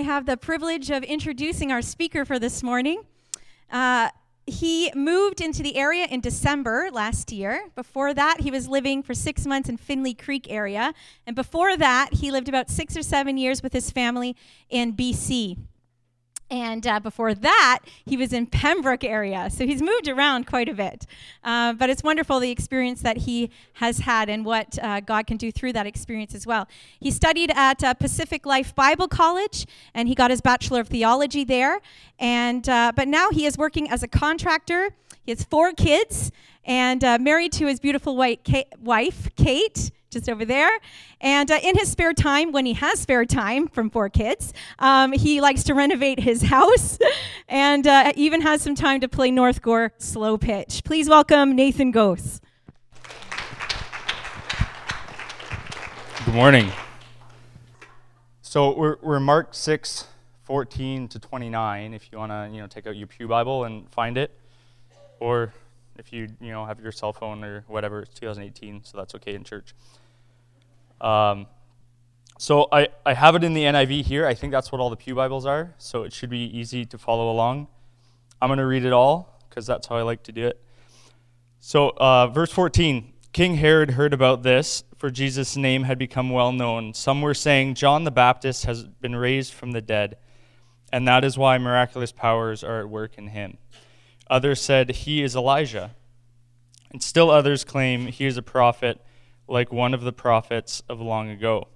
I have the privilege of introducing our speaker for this morning. Uh, he moved into the area in December last year. Before that, he was living for six months in Findlay Creek area. And before that, he lived about six or seven years with his family in BC. And uh, before that, he was in Pembroke area. So he's moved around quite a bit. Uh, but it's wonderful the experience that he has had and what uh, God can do through that experience as well. He studied at uh, Pacific Life Bible College and he got his Bachelor of Theology there. And, uh, but now he is working as a contractor. He has four kids and uh, married to his beautiful white wife, Kate just over there. And uh, in his spare time, when he has spare time from four kids, um, he likes to renovate his house and uh, even has some time to play North Gower slow pitch. Please welcome Nathan Gose. Good morning. So we're, we're Mark 6, 14 to 29, if you want to you know, take out your Pew Bible and find it. Or if you you know have your cell phone or whatever, it's 2018, so that's okay in church. Um, so I, I have it in the NIV here. I think that's what all the Pew Bibles are, so it should be easy to follow along. I'm going to read it all because that's how I like to do it. So, uh, verse 14 King Herod heard about this, for Jesus' name had become well known. Some were saying, John the Baptist has been raised from the dead, and that is why miraculous powers are at work in him. Others said, He is Elijah. And still others claim he is a prophet like one of the prophets of long ago.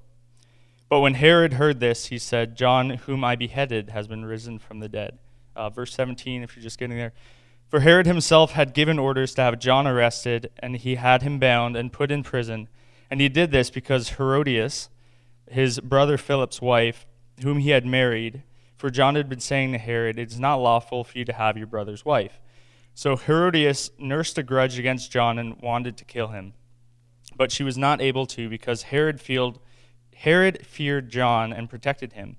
But when Herod heard this, he said, John, whom I beheaded, has been risen from the dead. Uh, verse 17, if you're just getting there. For Herod himself had given orders to have John arrested, and he had him bound and put in prison. And he did this because Herodias, his brother Philip's wife, whom he had married, for John had been saying to Herod, It is not lawful for you to have your brother's wife. So Herodias nursed a grudge against John and wanted to kill him but she was not able to because Herod, feared, Herod feared John and protected him.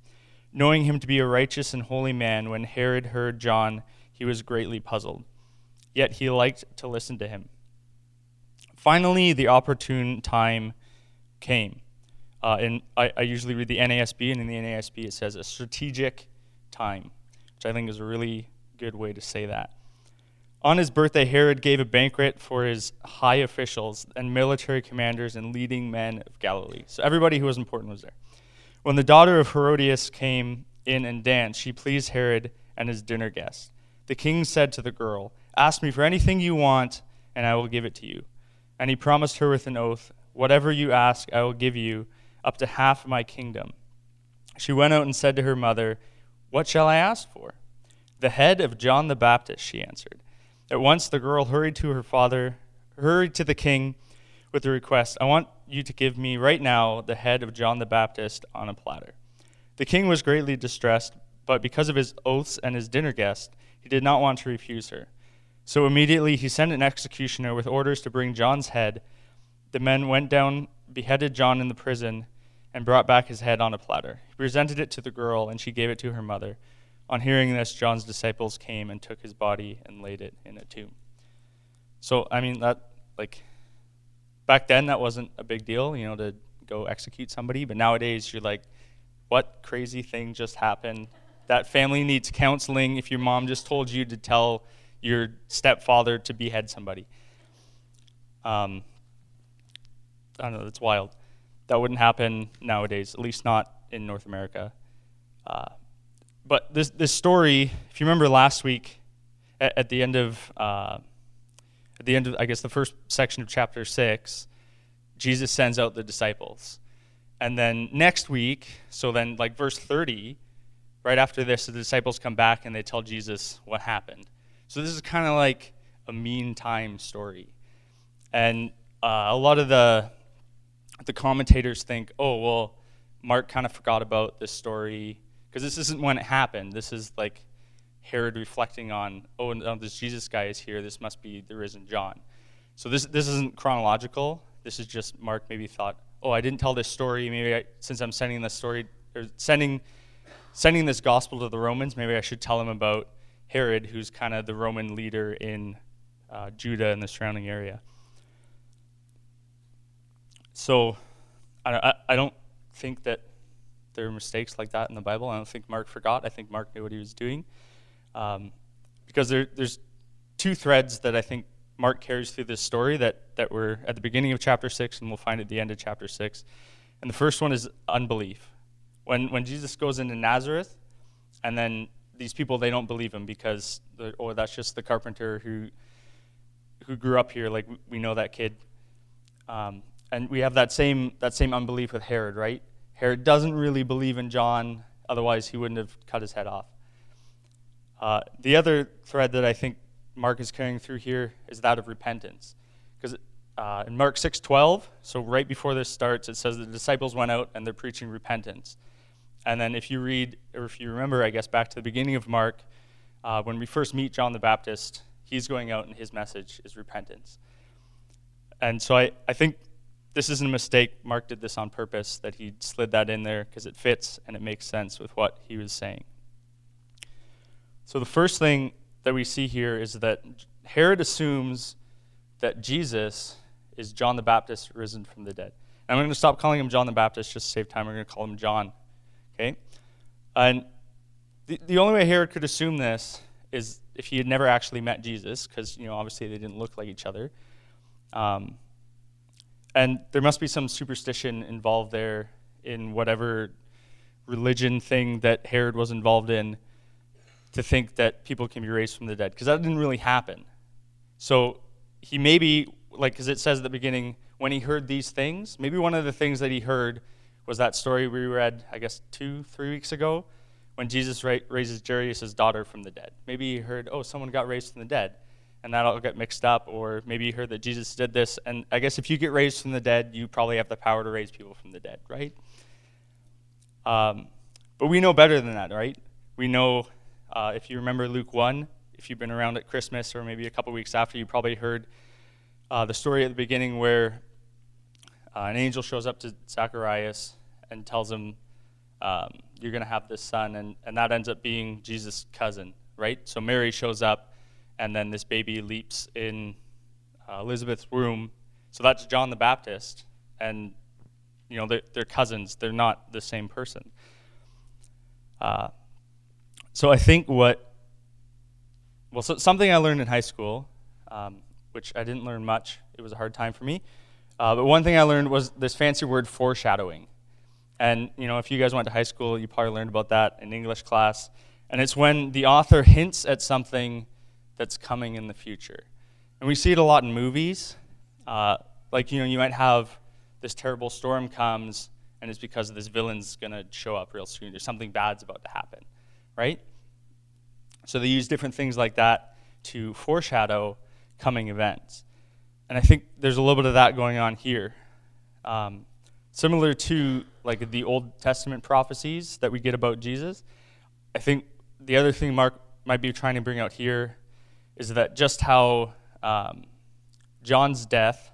Knowing him to be a righteous and holy man, when Herod heard John, he was greatly puzzled. Yet he liked to listen to him. Finally, the opportune time came. Uh, and I, I usually read the NASB, and in the NASB it says a strategic time, which I think is a really good way to say that. On his birthday, Herod gave a banquet for his high officials and military commanders and leading men of Galilee. So everybody who was important was there. When the daughter of Herodias came in and danced, she pleased Herod and his dinner guests. The king said to the girl, Ask me for anything you want, and I will give it to you. And he promised her with an oath, Whatever you ask, I will give you, up to half of my kingdom. She went out and said to her mother, What shall I ask for? The head of John the Baptist, she answered. At once the girl hurried to her father, hurried to the king with the request, I want you to give me right now the head of John the Baptist on a platter. The king was greatly distressed, but because of his oaths and his dinner guest, he did not want to refuse her. So immediately he sent an executioner with orders to bring John's head. The men went down, beheaded John in the prison, and brought back his head on a platter. He presented it to the girl, and she gave it to her mother. On hearing this, John's disciples came and took his body and laid it in a tomb. So, I mean, that, like, back then that wasn't a big deal, you know, to go execute somebody. But nowadays, you're like, what crazy thing just happened? That family needs counseling if your mom just told you to tell your stepfather to behead somebody. Um, I don't know, that's wild. That wouldn't happen nowadays, at least not in North America. Uh, but this, this story, if you remember last week, at, at the end of, uh, at the end of, I guess, the first section of chapter six, Jesus sends out the disciples. And then next week, so then like verse 30, right after this, the disciples come back and they tell Jesus what happened. So this is kind of like a mean time story. And uh, a lot of the, the commentators think, oh, well, Mark kind of forgot about this story because this isn't when it happened. This is like Herod reflecting on, oh, no, this Jesus guy is here. This must be the risen John. So this this isn't chronological. This is just Mark maybe thought, oh, I didn't tell this story. Maybe I, since I'm sending this story or sending sending this gospel to the Romans, maybe I should tell them about Herod, who's kind of the Roman leader in uh, Judah and the surrounding area. So I, I don't think that there are mistakes like that in the Bible. I don't think Mark forgot. I think Mark knew what he was doing. Um, because there, there's two threads that I think Mark carries through this story that, that were at the beginning of chapter 6 and we'll find at the end of chapter 6. And the first one is unbelief. When, when Jesus goes into Nazareth, and then these people, they don't believe him because, oh, that's just the carpenter who, who grew up here. Like, we know that kid. Um, and we have that same, that same unbelief with Herod, right? Herod doesn't really believe in John, otherwise, he wouldn't have cut his head off. Uh, the other thread that I think Mark is carrying through here is that of repentance. Because uh, in Mark 6:12, so right before this starts, it says the disciples went out and they're preaching repentance. And then if you read, or if you remember, I guess back to the beginning of Mark, uh, when we first meet John the Baptist, he's going out and his message is repentance. And so I, I think this isn't a mistake. Mark did this on purpose, that he slid that in there because it fits and it makes sense with what he was saying. So the first thing that we see here is that Herod assumes that Jesus is John the Baptist risen from the dead. And I'm going to stop calling him John the Baptist just to save time. We're going to call him John. Okay? And the, the only way Herod could assume this is if he had never actually met Jesus, because, you know, obviously they didn't look like each other. Um, and there must be some superstition involved there in whatever religion thing that Herod was involved in to think that people can be raised from the dead because that didn't really happen. So he maybe, like, because it says at the beginning, when he heard these things, maybe one of the things that he heard was that story we read, I guess, two, three weeks ago, when Jesus ra- raises Jairus' daughter from the dead. Maybe he heard, oh, someone got raised from the dead, and that'll get mixed up, or maybe you heard that Jesus did this. And I guess if you get raised from the dead, you probably have the power to raise people from the dead, right? Um, but we know better than that, right? We know uh, if you remember Luke 1, if you've been around at Christmas or maybe a couple weeks after, you probably heard uh, the story at the beginning where uh, an angel shows up to Zacharias and tells him, um, You're going to have this son, and, and that ends up being Jesus' cousin, right? So Mary shows up, and then this baby leaps in uh, Elizabeth's womb. So that's John the Baptist, and you know they're, they're cousins. They're not the same person. Uh, so I think what, well, so something I learned in high school, um, which I didn't learn much. It was a hard time for me. Uh, but one thing I learned was this fancy word foreshadowing. And, you know, if you guys went to high school, you probably learned about that in English class. And it's when the author hints at something that's coming in the future. And we see it a lot in movies. Uh, like, you know, you might have this terrible storm comes, and it's because this villain's going to show up real soon, or something bad's about to happen right? So they use different things like that to foreshadow coming events. And I think there's a little bit of that going on here. Um, similar to like the Old Testament prophecies that we get about Jesus, I think the other thing Mark might be trying to bring out here is that just how um, John's death,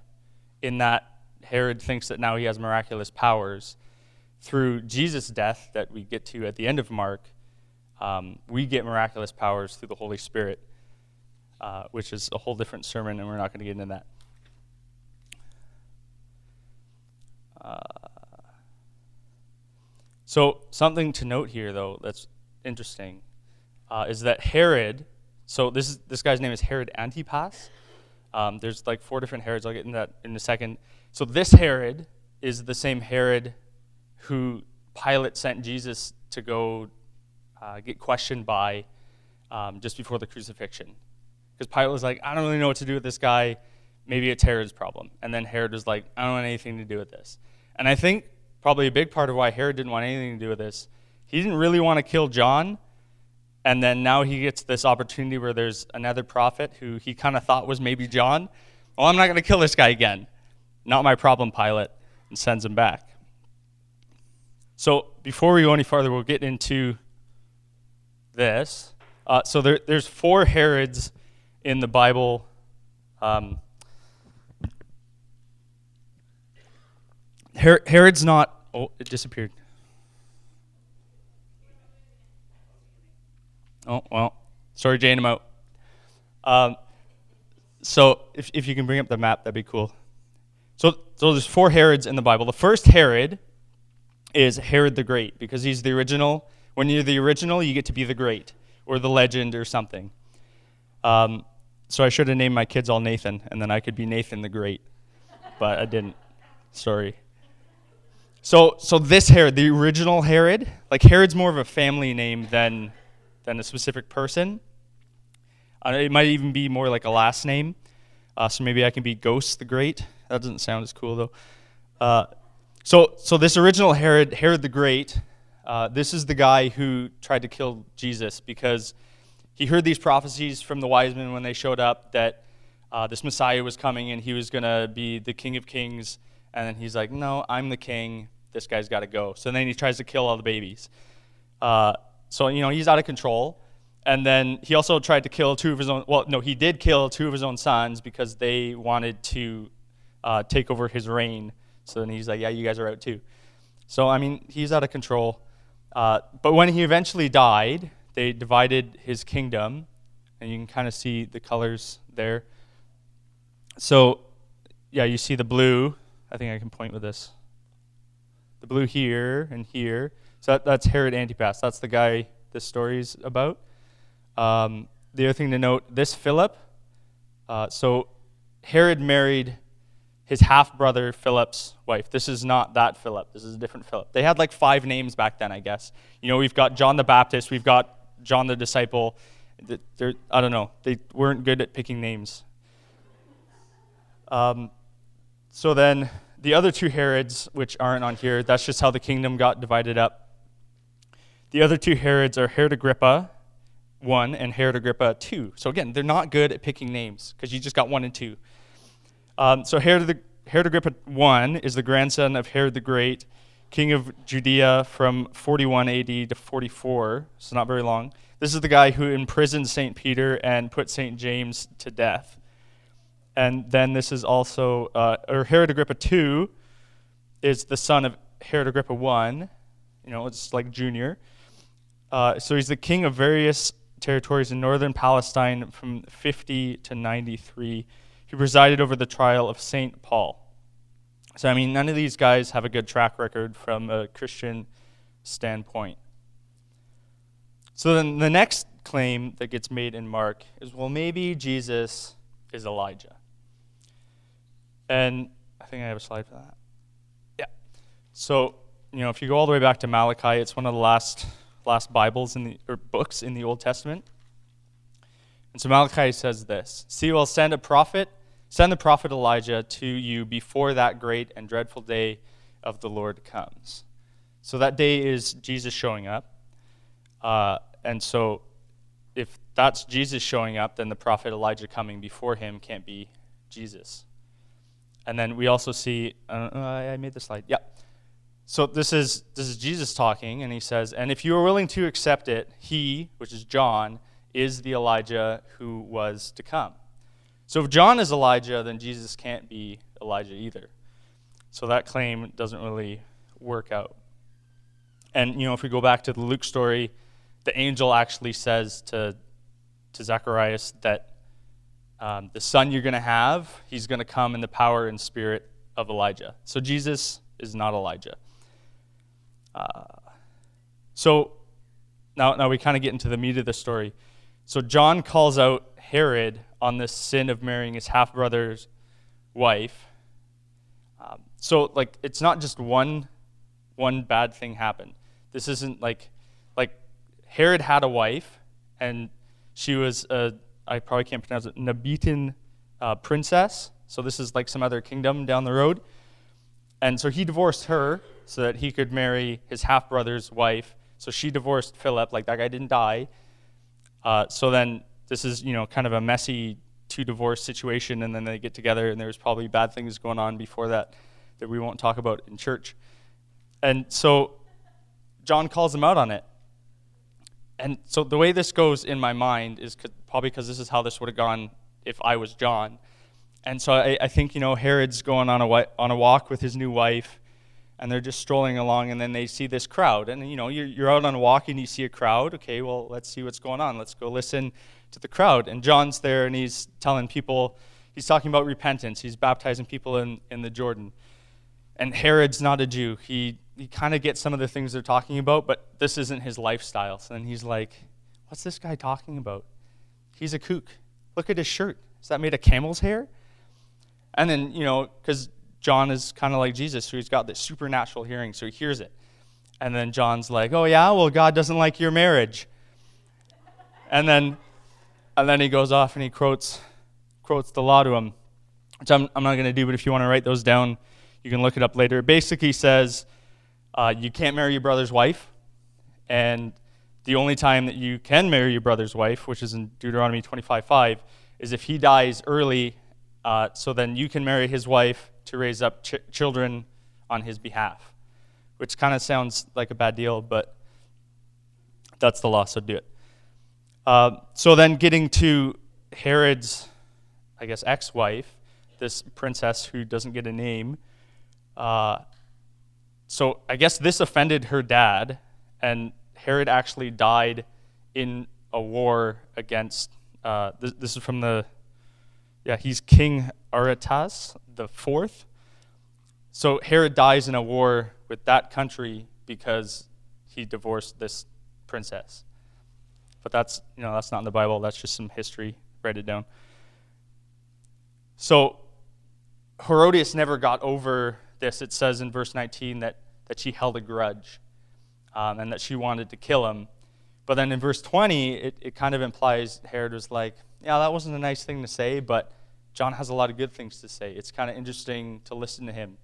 in that Herod thinks that now he has miraculous powers, through Jesus' death that we get to at the end of Mark, um, we get miraculous powers through the Holy Spirit, uh, which is a whole different sermon, and we're not going to get into that. Uh, so, something to note here, though, that's interesting, uh, is that Herod. So this is this guy's name is Herod Antipas. Um, there's like four different Herods. I'll get into that in a second. So this Herod is the same Herod who Pilate sent Jesus to go uh, get questioned by um, just before the crucifixion. Because Pilate was like, I don't really know what to do with this guy. Maybe it's Herod's problem. And then Herod was like, I don't want anything to do with this. And I think probably a big part of why Herod didn't want anything to do with this, he didn't really want to kill John. And then now he gets this opportunity where there's another prophet who he kind of thought was maybe John. Well, I'm not going to kill this guy again. Not my problem, Pilate, and sends him back. So before we go any farther, we'll get into this. Uh, so there, there's four Herods in the Bible. Um, Herod's not. Oh, it disappeared. Oh, well. Sorry, Jane, I'm out. Um, so if, if you can bring up the map, that'd be cool. So, so there's four Herods in the Bible. The first Herod is Herod the Great because he's the original. When you're the original, you get to be the great or the legend or something. Um, so I should have named my kids all Nathan, and then I could be Nathan the Great, but I didn't. Sorry. So, so this Herod, the original Herod, like Herod's more of a family name than, than a specific person. Uh, it might even be more like a last name. Uh, so maybe I can be Ghost the Great. That doesn't sound as cool though. Uh, so, so this original Herod, Herod the Great, uh, this is the guy who tried to kill Jesus because he heard these prophecies from the wise men when they showed up that uh, this Messiah was coming and he was going to be the King of Kings and then he's like, no, I'm the king. This guy's got to go. So then he tries to kill all the babies. So, you know, he's out of control. And then he also tried to kill two of his own, well, no, he did kill two of his own sons because they wanted to uh, take over his reign. So then he's like, yeah, you guys are out too. So, I mean, he's out of control. Uh, but when he eventually died, they divided his kingdom. And you can kind of see the colors there. So, yeah, you see the blue I think I can point with this. The blue here and here. So that, that's Herod Antipas. That's the guy this story's about. Um, the other thing to note this Philip. Uh, so Herod married his half brother Philip's wife. This is not that Philip. This is a different Philip. They had like five names back then, I guess. You know, we've got John the Baptist, we've got John the disciple. They're, I don't know. They weren't good at picking names. Um, so then the other two Herods, which aren't on here, that's just how the kingdom got divided up. The other two Herods are Herod Agrippa 1 and Herod Agrippa 2. So again, they're not good at picking names because you just got 1 and 2. Um, so Herod, the, Herod Agrippa 1 is the grandson of Herod the Great, king of Judea from 41 AD to 44, so not very long. This is the guy who imprisoned St. Peter and put St. James to death and then this is also, uh, or Herod Agrippa II is the son of Herod Agrippa I. You know, it's like junior. Uh, so he's the king of various territories in northern Palestine from 50 to 93. He presided over the trial of St. Paul. So, I mean, none of these guys have a good track record from a Christian standpoint. So then the next claim that gets made in Mark is well, maybe Jesus is Elijah. And I think I have a slide for that. Yeah. So, you know, if you go all the way back to Malachi, it's one of the last last Bibles in the or books in the Old Testament. And so Malachi says this See, will send a prophet, send the prophet Elijah to you before that great and dreadful day of the Lord comes. So that day is Jesus showing up. Uh, and so if that's Jesus showing up, then the prophet Elijah coming before him can't be Jesus. And then we also see, uh, I made the slide. Yeah. So this is this is Jesus talking, and he says, "And if you are willing to accept it, he, which is John, is the Elijah who was to come." So if John is Elijah, then Jesus can't be Elijah either. So that claim doesn't really work out. And you know, if we go back to the Luke story, the angel actually says to to Zacharias that um, the son you're going to have, he's going to come in the power and spirit of Elijah. So Jesus is not Elijah. So now, now we kind of get into the meat of the story. So John calls out Herod on this sin of marrying his half brother's wife. Um, so like it's not just one one bad thing happened. This isn't like like Herod had a wife and she was a I probably can't pronounce it, Nabatean uh, princess. So this is like some other kingdom down the road. And so he divorced her so that he could marry his half brother's wife. So she divorced Philip, like that guy didn't die. Uh, so then this is, you know, kind of a messy two divorce situation, and then they get together, and there's probably bad things going on before that that we won't talk about in church. And so John calls him out on it. And so the way this goes in my mind is probably because this is how this would have gone if I was John. And so I, I, think, you know, Herod's going on a, on a walk with his new wife, and they're just strolling along, and then they see this crowd. And, you know, you're, you're out on a walk and you see a crowd. Okay, well, let's see what's going on. Let's go listen to the crowd. And John's there, and he's telling people, he's talking about repentance. He's baptizing people in, in the Jordan. And Herod's not a Jew. He, he kind of gets some of the things they're talking about, but this isn't his lifestyle. So then he's like, What's this guy talking about? He's a kook. Look at his shirt. Is that made of camel's hair? And then, you know, because John is kind of like Jesus, he's got this supernatural hearing, so he hears it. And then John's like, Oh, yeah, well, God doesn't like your marriage. And then, and then he goes off and he quotes, quotes the law to him, which I'm, I'm not going to do, but if you want to write those down, you can look it up later. It basically says uh, you can't marry your brother's wife, and the only time that you can marry your brother's wife, which is in Deuteronomy 25:5, is if he dies early. Uh, so then you can marry his wife to raise up ch- children on his behalf, which kind of sounds like a bad deal, but that's the law, so do it. Uh, so then getting to Herod's, I guess, ex wife, this princess who doesn't get a name. Uh, so I guess this offended her dad, and Herod actually died in a war against. Uh, this, this, is from the. Yeah, he's King Aretas the fourth. So Herod dies in a war with that country because he divorced this princess. But that's you know that's not in the Bible. That's just some history. Write it down. So Herodias never got over this. It says in verse 19 that, that she held a grudge um, and that she wanted to kill him. But then in verse 20, it, it kind of implies Herod was like, yeah, that wasn't a nice thing to say, but John has a lot of good things to say. It's kind of interesting to listen to him.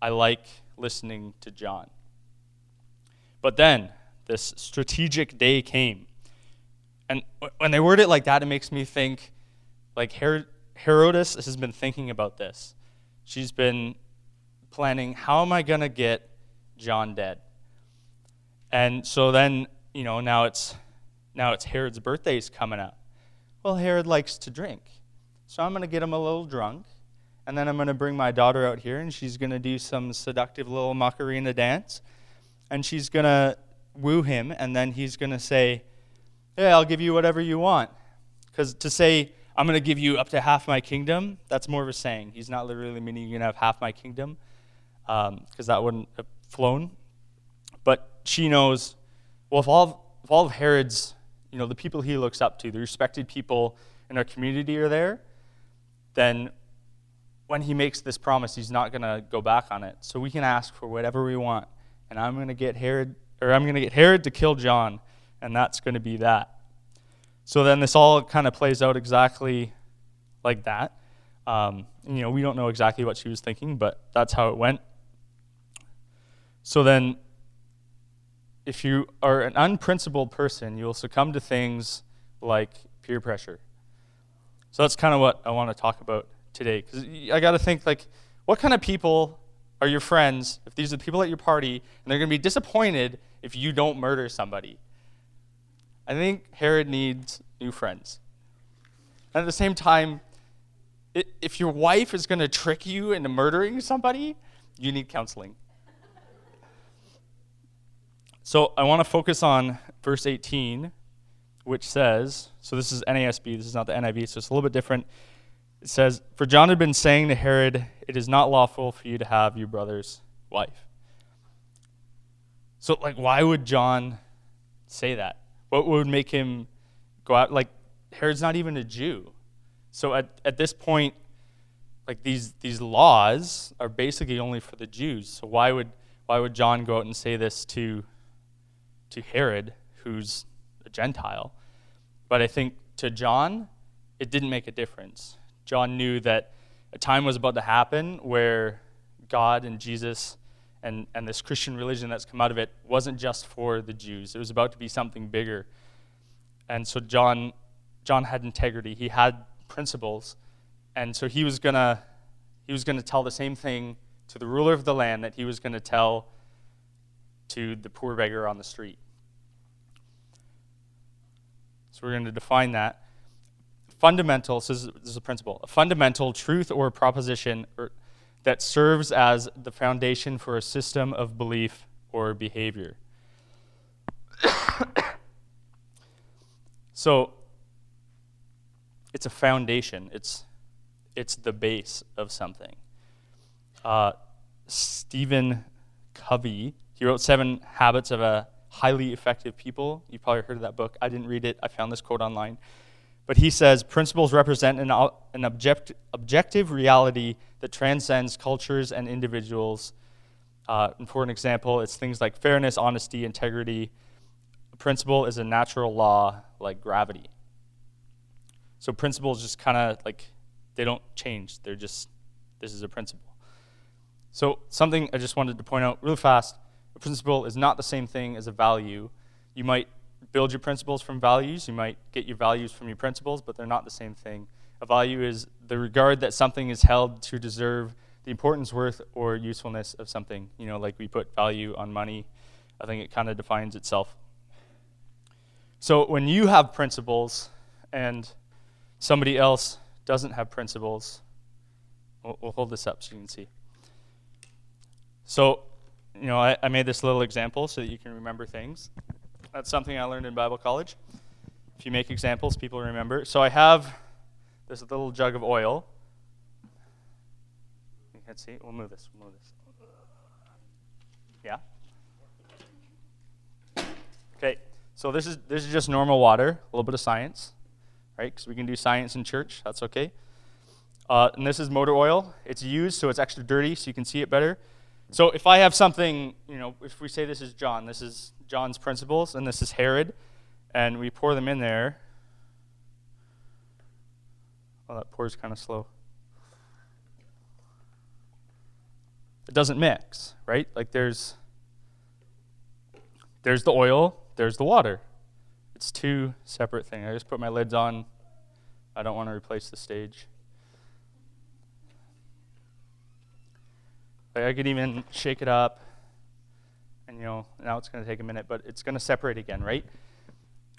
I like listening to John. But then this strategic day came. And when they word it like that, it makes me think like Herod, Herodias has been thinking about this. She's been planning, how am I going to get John dead? And so then, you know, now it's now it's Herod's birthday's coming up. Well, Herod likes to drink. So I'm going to get him a little drunk, and then I'm going to bring my daughter out here and she's going to do some seductive little Macarena dance, and she's going to woo him and then he's going to say, "Yeah, I'll give you whatever you want." Cuz to say I'm going to give you up to half my kingdom, that's more of a saying. He's not literally meaning you're going to have half my kingdom because um, that wouldn't have flown. But she knows, well, if all, of, if all of Herod's, you know, the people he looks up to, the respected people in our community are there, then when he makes this promise, he's not going to go back on it. So we can ask for whatever we want. And I'm going to get Herod, or I'm going to get Herod to kill John, and that's going to be that. So then this all kind of plays out exactly like that. Um, you know, we don't know exactly what she was thinking, but that's how it went. So then, if you are an unprincipled person, you'll succumb to things like peer pressure. So that's kind of what I want to talk about today. Because I got to think, like, what kind of people are your friends if these are the people at your party and they're going to be disappointed if you don't murder somebody? I think Herod needs new friends. And at the same time, if your wife is going to trick you into murdering somebody, you need counseling. So I want to focus on verse 18, which says, so this is NASB, this is not the NIV, so it's a little bit different. It says, For John had been saying to Herod, It is not lawful for you to have your brother's wife. So, like, why would John say that? What would make him go out? Like, Herod's not even a Jew. So at, at this point, like these, these laws are basically only for the Jews. So why would, why would John go out and say this to, to Herod, who's a Gentile? But I think to John, it didn't make a difference. John knew that a time was about to happen where God and Jesus and, and this Christian religion that's come out of it wasn't just for the Jews. It was about to be something bigger. And so John, John had integrity. He had principles. And so he was going to he was going to tell the same thing to the ruler of the land that he was going to tell to the poor beggar on the street. So we're going to define that. Fundamental, so this is a principle, a fundamental truth or proposition or that serves as the foundation for a system of belief or behavior. so, it's a foundation, it's, it's the base of something. Uh, Stephen Covey He wrote Seven Habits of a Highly Effective People. You've probably heard of that book. I didn't read it, I found this quote online. But he says principles represent an, an object, objective reality that transcends cultures and individuals. Uh, and for an example, it's things like fairness, honesty, integrity. A principle is a natural law like gravity. So principles just kind of like, they don't change. They're just, this is a principle. So, something I just wanted to point out real fast a principle is not the same thing as a value. You might build your principles from values, you might get your values from your principles, but they're not the same thing. A value is the regard that something is held to deserve the importance, worth, or usefulness of something. You know, like we put value on money, I think it kind of defines itself. So, when you have principles and somebody else doesn't have principles, we'll, we'll hold this up so you can see. So, you know, I, I made this little example so that you can remember things. That's something I learned in Bible college. If you make examples, people remember. So I have this little jug of oil. You can see. We'll move this. We'll move this. Yeah. Okay. So this is this is just normal water. A little bit of science, right? Because we can do science in church. That's okay. Uh, and this is motor oil. It's used so it's extra dirty, so you can see it better. So if I have something, you know, if we say this is John, this is John's principles, and this is Herod, and we pour them in there. Oh, that pours kind of slow. It doesn't mix, right? Like there's there's the oil, there's the water. It's two separate things. I just put my lids on. I don't want to replace the stage. Like I could even shake it up, and you know, now it's going to take a minute, but it's going to separate again, right?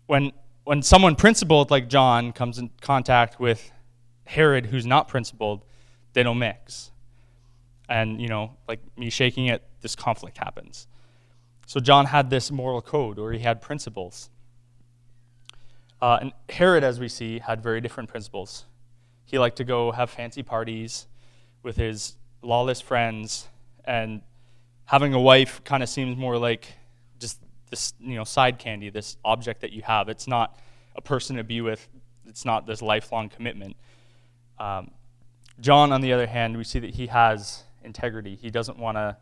When when someone principled like John comes in contact with Herod, who's not principled, they don't mix. And you know, like me shaking it, this conflict happens. So John had this moral code, or he had principles. Uh, and Herod, as we see, had very different principles. He liked to go have fancy parties with his lawless friends, and having a wife kind of seems more like just this, you know, side candy, this object that you have. It's not a person to be with. It's not this lifelong commitment. Um, John, on the other hand, we see that he has integrity. He doesn't want to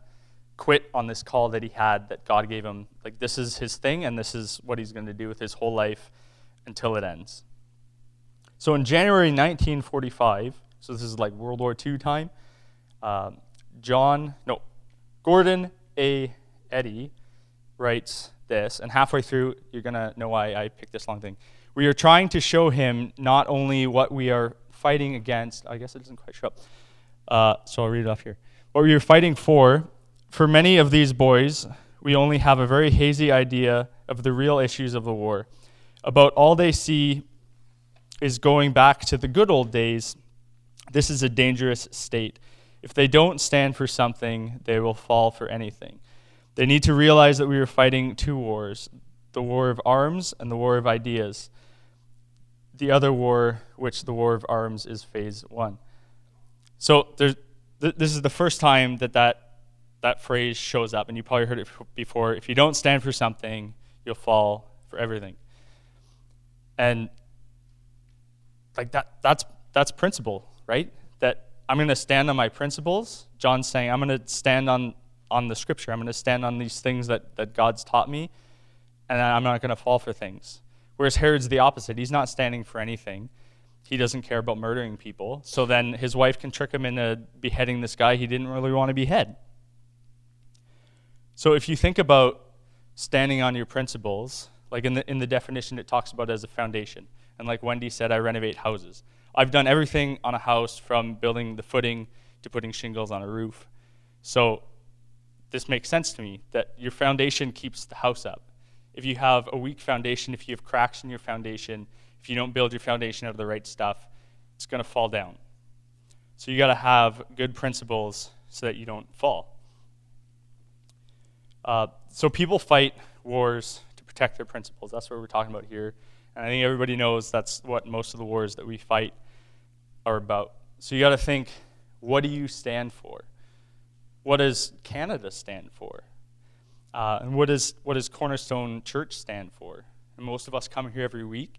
quit on this call that he had that God gave him. Like, this is his thing, and this is what he's going to do with his whole life until it ends. So, in January 1945, so this is like World War II time, um, John, no, Gordon A. Eadie writes this, and halfway through, you're going to know why I picked this long thing. We are trying to show him not only what we are fighting against, I guess it doesn't quite show up, uh, so I'll read it off here. What we are fighting for, for many of these boys, we only have a very hazy idea of the real issues of the war. About all they see is going back to the good old days. This is a dangerous state. If they don't stand for something, they will fall for anything. They need to realize that we are fighting two wars the war of arms and the war of ideas. The other war, which the war of arms, is phase one. So th- this is the first time that, that that phrase shows up, and you probably heard it before. If you don't stand for something, you'll fall for everything. And like that, that's that's principle, right? That I'm going to stand on my principles. John's saying, I'm going to stand on, on the scripture. I'm going to stand on these things that, that God's taught me, and I'm not going to fall for things. Whereas Herod's the opposite. He's not standing for anything. He doesn't care about murdering people. So then his wife can trick him into beheading this guy he didn't really want to behead. So if you think about standing on your principles, like in the, in the definition, it talks about as a foundation. And like Wendy said, I renovate houses. I've done everything on a house from building the footing to putting shingles on a roof. So this makes sense to me that your foundation keeps the house up. If you have a weak foundation, if you have cracks in your foundation, if you don't build your foundation out of the right stuff, it's going to fall down. So you got to have good principles so that you don't fall. Uh, so people fight wars to protect their principles. That's what we're talking about here. And I think everybody knows that's what most of the wars that we fight are about. So you got to think what do you stand for? What does Canada stand for? Uh, and what, is, what does Cornerstone Church stand for? And most of us come here every week,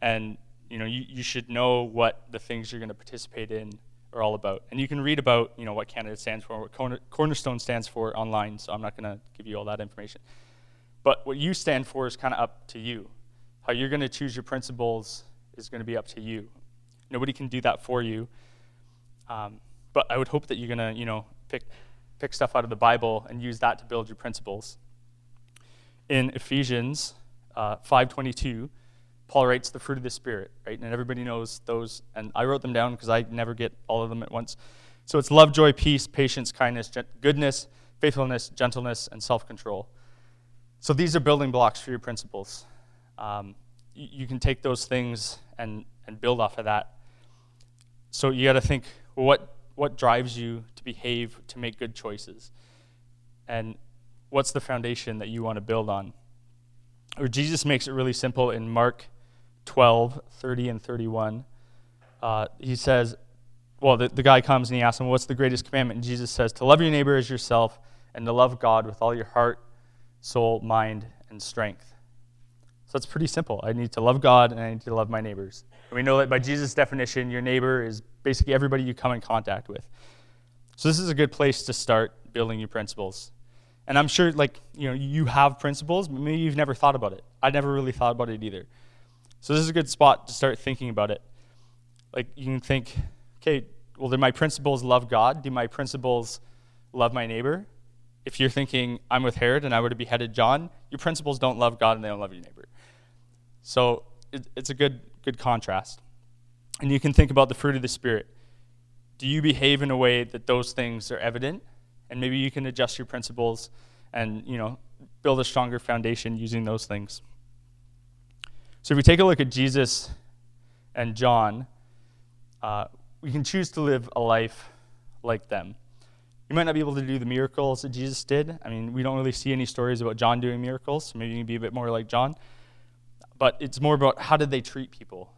and you know you, you should know what the things you're going to participate in are all about. And you can read about you know what Canada stands for, what Corner, Cornerstone stands for online. So I'm not going to give you all that information. But what you stand for is kind of up to you. How you're going to choose your principles is going to be up to you. Nobody can do that for you. Um, but I would hope that you're going to, you know, pick, pick stuff out of the Bible and use that to build your principles. In Ephesians uh, 5.22, Paul writes the fruit of the Spirit, right? And everybody knows those. And I wrote them down because I never get all of them at once. So it's love, joy, peace, patience, kindness, goodness, faithfulness, gentleness, and self control. So these are building blocks for your principles. Um, you, you can take those things and, and build off of that. So you got to think what, what drives you to behave, to make good choices? And what's the foundation that you want to build on? Or Jesus makes it really simple in Mark 12, 30 and 31. Uh, he says, well, the, the guy comes and he asks him, What's the greatest commandment? And Jesus says, To love your neighbor as yourself and to love God with all your heart, soul, mind, and strength. So it's pretty simple. I need to love God and I need to love my neighbors. And we know that by Jesus' definition, your neighbor is basically everybody you come in contact with. So this is a good place to start building your principles. And I'm sure, like, you know, you have principles, but maybe you've never thought about it. I never really thought about it either. So this is a good spot to start thinking about it. Like, you can think, okay, well, do my principles love God? Do my principles love my neighbor? if you're thinking, I'm with Herod and I would have beheaded John, your principles don't love God and they don't love your neighbor. So it, it's a good, good contrast. And you can think about the fruit of the Spirit. Do you behave in a way that those things are evident? And maybe you can adjust your principles and, you know, build a stronger foundation using those things. So if we take a look at Jesus and John, uh, we can choose to live a life like them. You might not be able to do the miracles that Jesus did. I mean, we don't really see any stories about John doing miracles, so maybe you can be a bit more like John. But it's more about how did they treat people.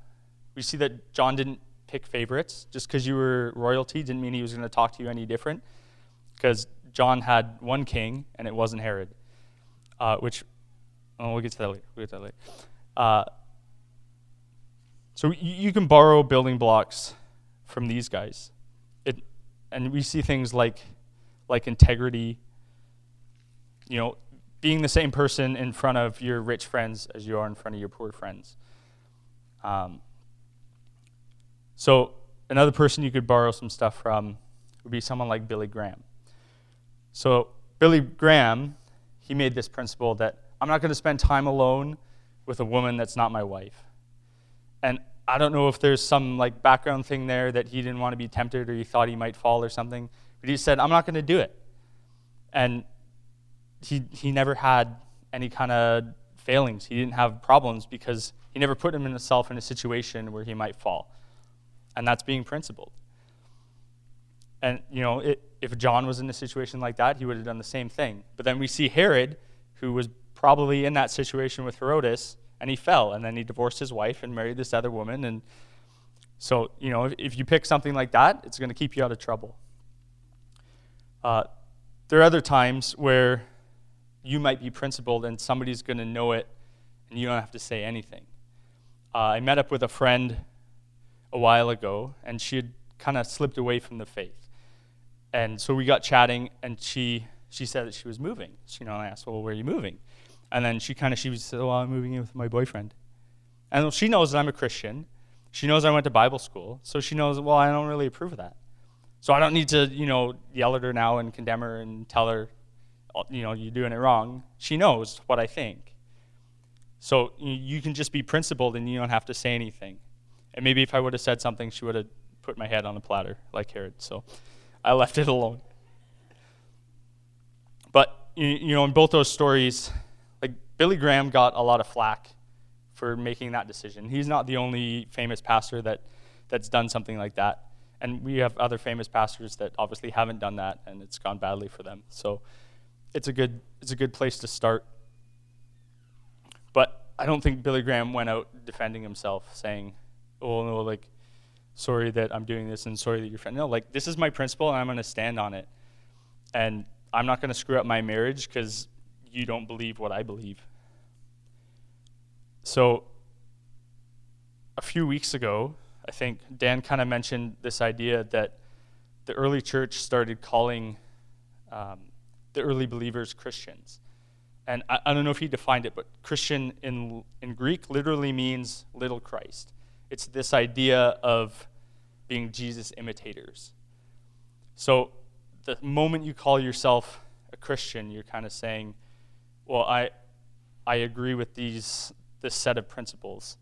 We see that John didn't pick favorites. Just because you were royalty didn't mean he was going to talk to you any different. Because John had one king, and it wasn't Herod. Uh, which, oh, we'll get to that later. We'll get to that later. Uh, so you, you can borrow building blocks from these guys. It, and we see things like like integrity, you know, being the same person in front of your rich friends as you are in front of your poor friends. Um, so, another person you could borrow some stuff from would be someone like Billy Graham. So, Billy Graham, he made this principle that I'm not going to spend time alone with a woman that's not my wife. And I don't know if there's some like background thing there that he didn't want to be tempted or he thought he might fall or something. But he said, I'm not going to do it. And he, he never had any kind of failings. He didn't have problems because he never put himself in a situation where he might fall. And that's being principled. And, you know, it, if John was in a situation like that, he would have done the same thing. But then we see Herod, who was probably in that situation with Herodias, and he fell. And then he divorced his wife and married this other woman. And so, you know, if, if you pick something like that, it's going to keep you out of trouble. Uh, there are other times where you might be principled and somebody's going to know it and you don't have to say anything. Uh, I met up with a friend a while ago and she had kind of slipped away from the faith. And so we got chatting and she, she said that she was moving. She, you know, I asked, well, where are you moving? And then she kind of, she said, well, I'm moving in with my boyfriend. And she knows that I'm a Christian. She knows I went to Bible school. So she knows, well, I don't really approve of that. So I don't need to, you know, yell at her now and condemn her and tell her, you know, you're doing it wrong. She knows what I think. So you can just be principled and you don't have to say anything. And maybe if I would have said something, she would have put my head on a platter like Herod. So I left it alone. But, you know, in both those stories, like Billy Graham got a lot of flack for making that decision. He's not the only famous pastor that, that's done something like that and we have other famous pastors that obviously haven't done that, and it's gone badly for them. So it's a good it's a good place to start. But I don't think Billy Graham went out defending himself, saying, "Oh no, like, sorry that I'm doing this, and sorry that you're friend." No, like this is my principle, and I'm going to stand on it, and I'm not going to screw up my marriage because you don't believe what I believe. So, a few weeks ago, I think Dan kind of mentioned this idea that the early church started calling um, the early believers Christians. And I, I, don't know if he defined it, but Christian in, in Greek literally means little Christ. It's this idea of being Jesus imitators. So the moment you call yourself a Christian, you're kind of saying, well, I, I agree with these, this set of principles.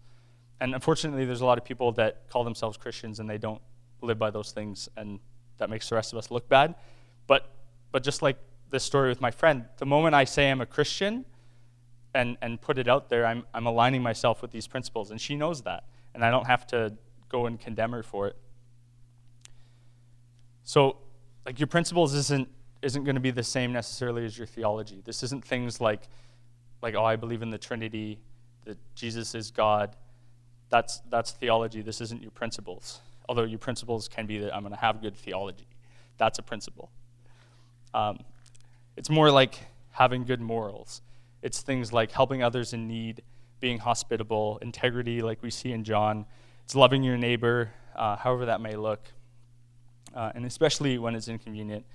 And unfortunately, there's a lot of people that call themselves Christians and they don't live by those things, and that makes the rest of us look bad. But, but just like this story with my friend, the moment I say I'm a Christian and, and put it out there, I'm, I'm aligning myself with these principles, and she knows that. And I don't have to go and condemn her for it. So, like, your principles isn't isn't going to be the same necessarily as your theology. This isn't things like, like oh, I believe in the Trinity, that Jesus is God. That's, that's theology. This isn't your principles. Although your principles can be that I'm going to have good theology. That's a principle. Um, it's more like having good morals. It's things like helping others in need, being hospitable, integrity, like we see in John. It's loving your neighbor, uh, however that may look, uh, and especially when it's inconvenient.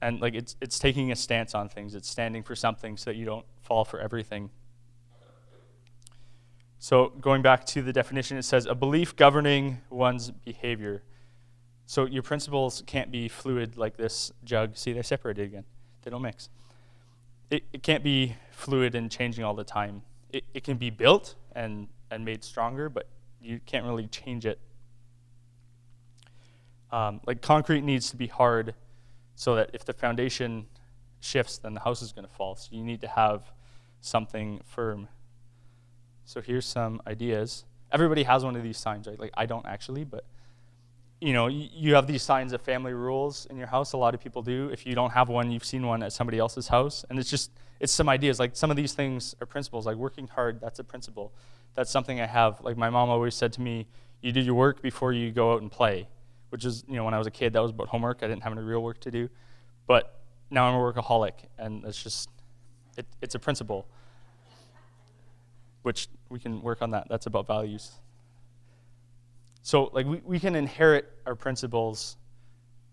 And like it's it's taking a stance on things. It's standing for something so that you don't fall for everything. So going back to the definition it says a belief governing one's behavior. So your principles can't be fluid like this jug. See they're separated again they don't mix it, it can't be fluid and changing all the time it, it can be built and and made stronger but you can't really change it um, like concrete needs to be hard so that if the foundation shifts, then the house is going to fall. So you need to have something firm. So here's some ideas. Everybody has one of these signs, right? Like I don't actually, but you know, you have these signs of family rules in your house. A lot of people do. If you don't have one, you've seen one at somebody else's house, and it's just it's some ideas. Like some of these things are principles. Like working hard, that's a principle. That's something I have. Like my mom always said to me, "You do your work before you go out and play." which is, you know, when I was a kid, that was about homework. I didn't have any real work to do. But now I'm a workaholic, and it's just, it, it's a principle, which we can work on that. That's about values. So, like, we, we can inherit our principles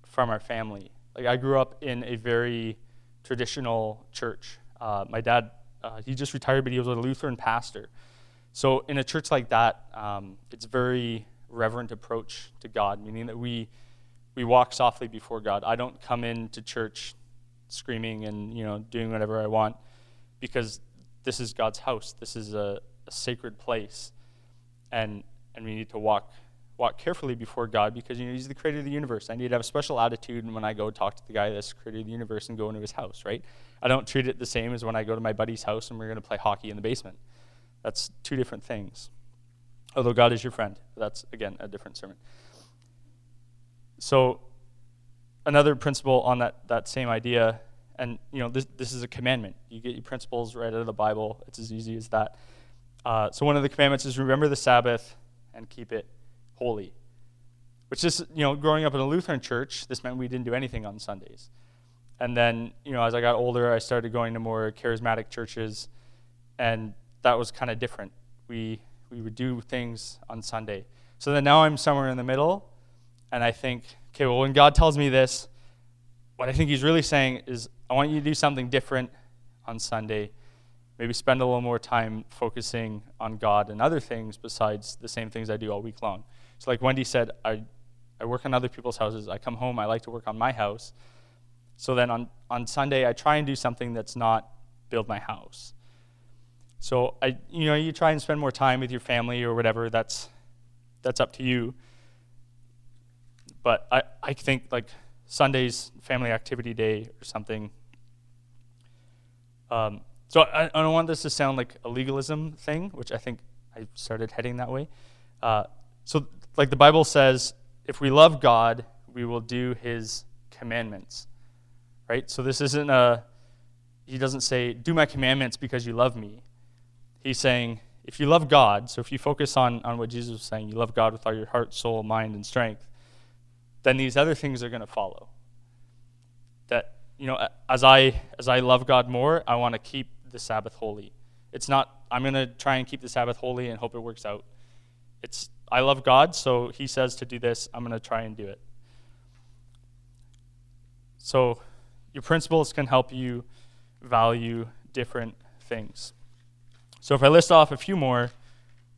from our family. Like, I grew up in a very traditional church. Uh, my dad, uh, he just retired, but he was a Lutheran pastor. So, in a church like that, um, it's very reverent approach to God, meaning that we we walk softly before God. I don't come into church screaming and you know doing whatever I want because this is God's house. This is a, a sacred place, and and we need to walk walk carefully before God because you know He's the creator of the universe. I need to have a special attitude when I go talk to the guy that's created the universe and go into his house, right? I don't treat it the same as when I go to my buddy's house and we're going to play hockey in the basement. That's two different things although God is your friend. That's, again, a different sermon. So, another principle on that, that same idea, and you know, this, this is a commandment. You get your principles right out of the Bible, it's as easy as that. Uh, so, one of the commandments is remember the Sabbath and keep it holy. Which is, you know, growing up in a Lutheran church, this meant we didn't do anything on Sundays. And then, you know, as I got older, I started going to more charismatic churches, and that was kind of different. We we would do things on Sunday. So then now I'm somewhere in the middle, and I think, okay, well, when God tells me this, what I think He's really saying is, I want you to do something different on Sunday. Maybe spend a little more time focusing on God and other things besides the same things I do all week long. So, like Wendy said, I, I work on other people's houses. I come home, I like to work on my house. So then on, on Sunday, I try and do something that's not build my house. So I, you know, you try and spend more time with your family or whatever. That's that's up to you. But I, I think like Sunday's family activity day or something. Um, so I, I don't want this to sound like a legalism thing, which I think I started heading that way. Uh, so like the Bible says, if we love God, we will do His commandments, right? So this isn't a. He doesn't say, "Do my commandments because you love me." he's saying, if you love God, so if you focus on, on what Jesus was saying, you love God with all your heart, soul, mind, and strength, then these other things are going to follow. That you know, as I as I love God more, I want to keep the Sabbath holy. It's not I'm going to try and keep the Sabbath holy and hope it works out. It's I love God, so he says to do this, I'm going to try and do it. So your principles can help you value different things. So if I list off a few more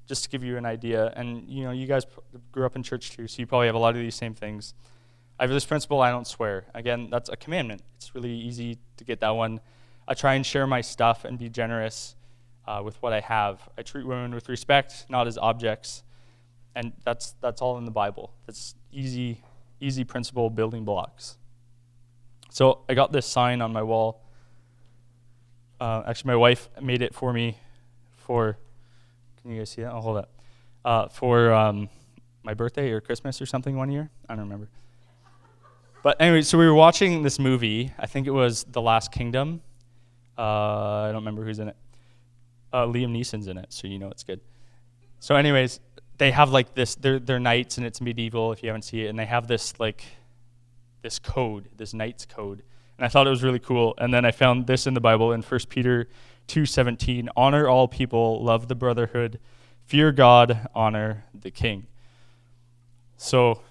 just to give you an idea and you know, you guys grew up in church too, so you probably have a lot of these same things. I have this principle I don't swear. Again, that's a commandment. It's really easy to get that one. I try and share my stuff and be generous uh, with what I have. I treat women with respect, not as objects. And that's, that's all in the Bible. That's easy, easy principle building blocks. So I got this sign on my wall. Uh, actually, my wife made it for me for, can you guys see that? I'll hold that. Uh, for um, my birthday or Christmas or something one year. I don't remember. But anyway, so we were watching this movie. I think it was The Last Kingdom. Uh, I don't remember who's in it. Uh, Liam Neeson's in it, so you know it's good. So, anyways, they have like this. They're they're knights, and it's medieval. If you haven't seen it, and they have this like this code, this knight's code, and I thought it was really cool. And then I found this in the Bible in 1 Peter 2:17. Honor all people, love the brotherhood, fear God, honor the king. So,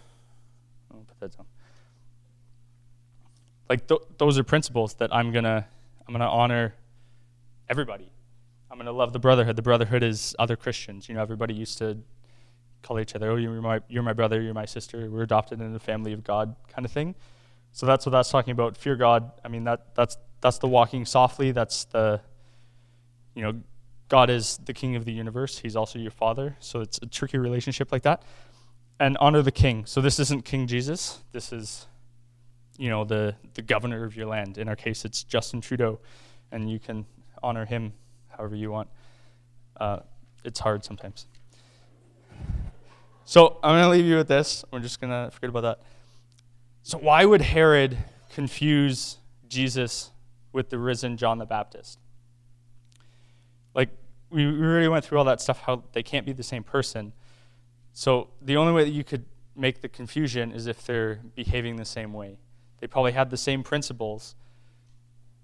I'll put that down like th- those are principles that I'm gonna I'm gonna honor everybody. I'm gonna love the brotherhood. The brotherhood is other Christians. You know, everybody used to call each other, "Oh, you're my you're my brother, you're my sister. We're adopted into the family of God," kind of thing. So that's what that's talking about. Fear God. I mean, that that's that's the walking softly. That's the you know, God is the king of the universe. He's also your father. So it's a tricky relationship like that. And honor the king. So this isn't King Jesus. This is you know the the governor of your land. In our case, it's Justin Trudeau, and you can honor him however you want. Uh, it's hard sometimes. So I'm going to leave you with this. We're just going to forget about that. So why would Herod confuse Jesus with the risen John the Baptist? Like we already went through all that stuff how they can't be the same person. So the only way that you could make the confusion is if they're behaving the same way. They probably had the same principles.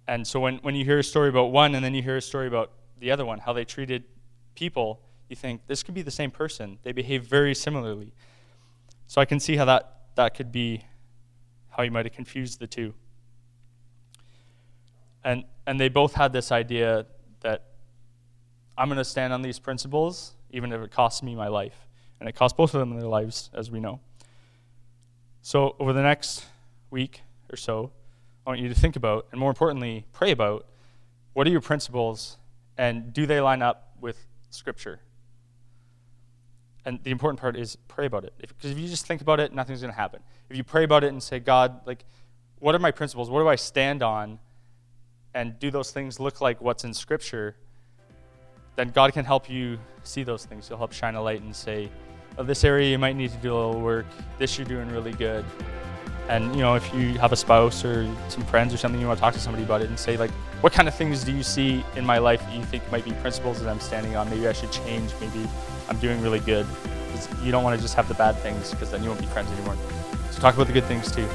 And so when, when you hear a story about one and then you hear a story about the other one, how they treated people, you think this could be the same person. They behave very similarly. So I can see how that, that could be how you might have confused the two. And, and they both had this idea that I'm going to stand on these principles, even if it costs me my life. And it cost both of them their lives, as we know. So over the next week, or so, I want you to think about, and more importantly, pray about what are your principles and do they line up with Scripture? And the important part is pray about it. Because if, if you just think about it, nothing's going to happen. If you pray about it and say, God, like, what are my principles? What do I stand on? And do those things look like what's in Scripture? Then God can help you see those things. He'll help shine a light and say, oh, this area you might need to do a little work. This you're doing really good. And you know, if you have a spouse or some friends or something, you want to talk to somebody about it and say like, what kind of things do you see in my life that you think might be principles that I'm standing on? Maybe I should change. Maybe I'm doing really good. You don't want to just have the bad things because then you won't be friends anymore. So talk about the good things too.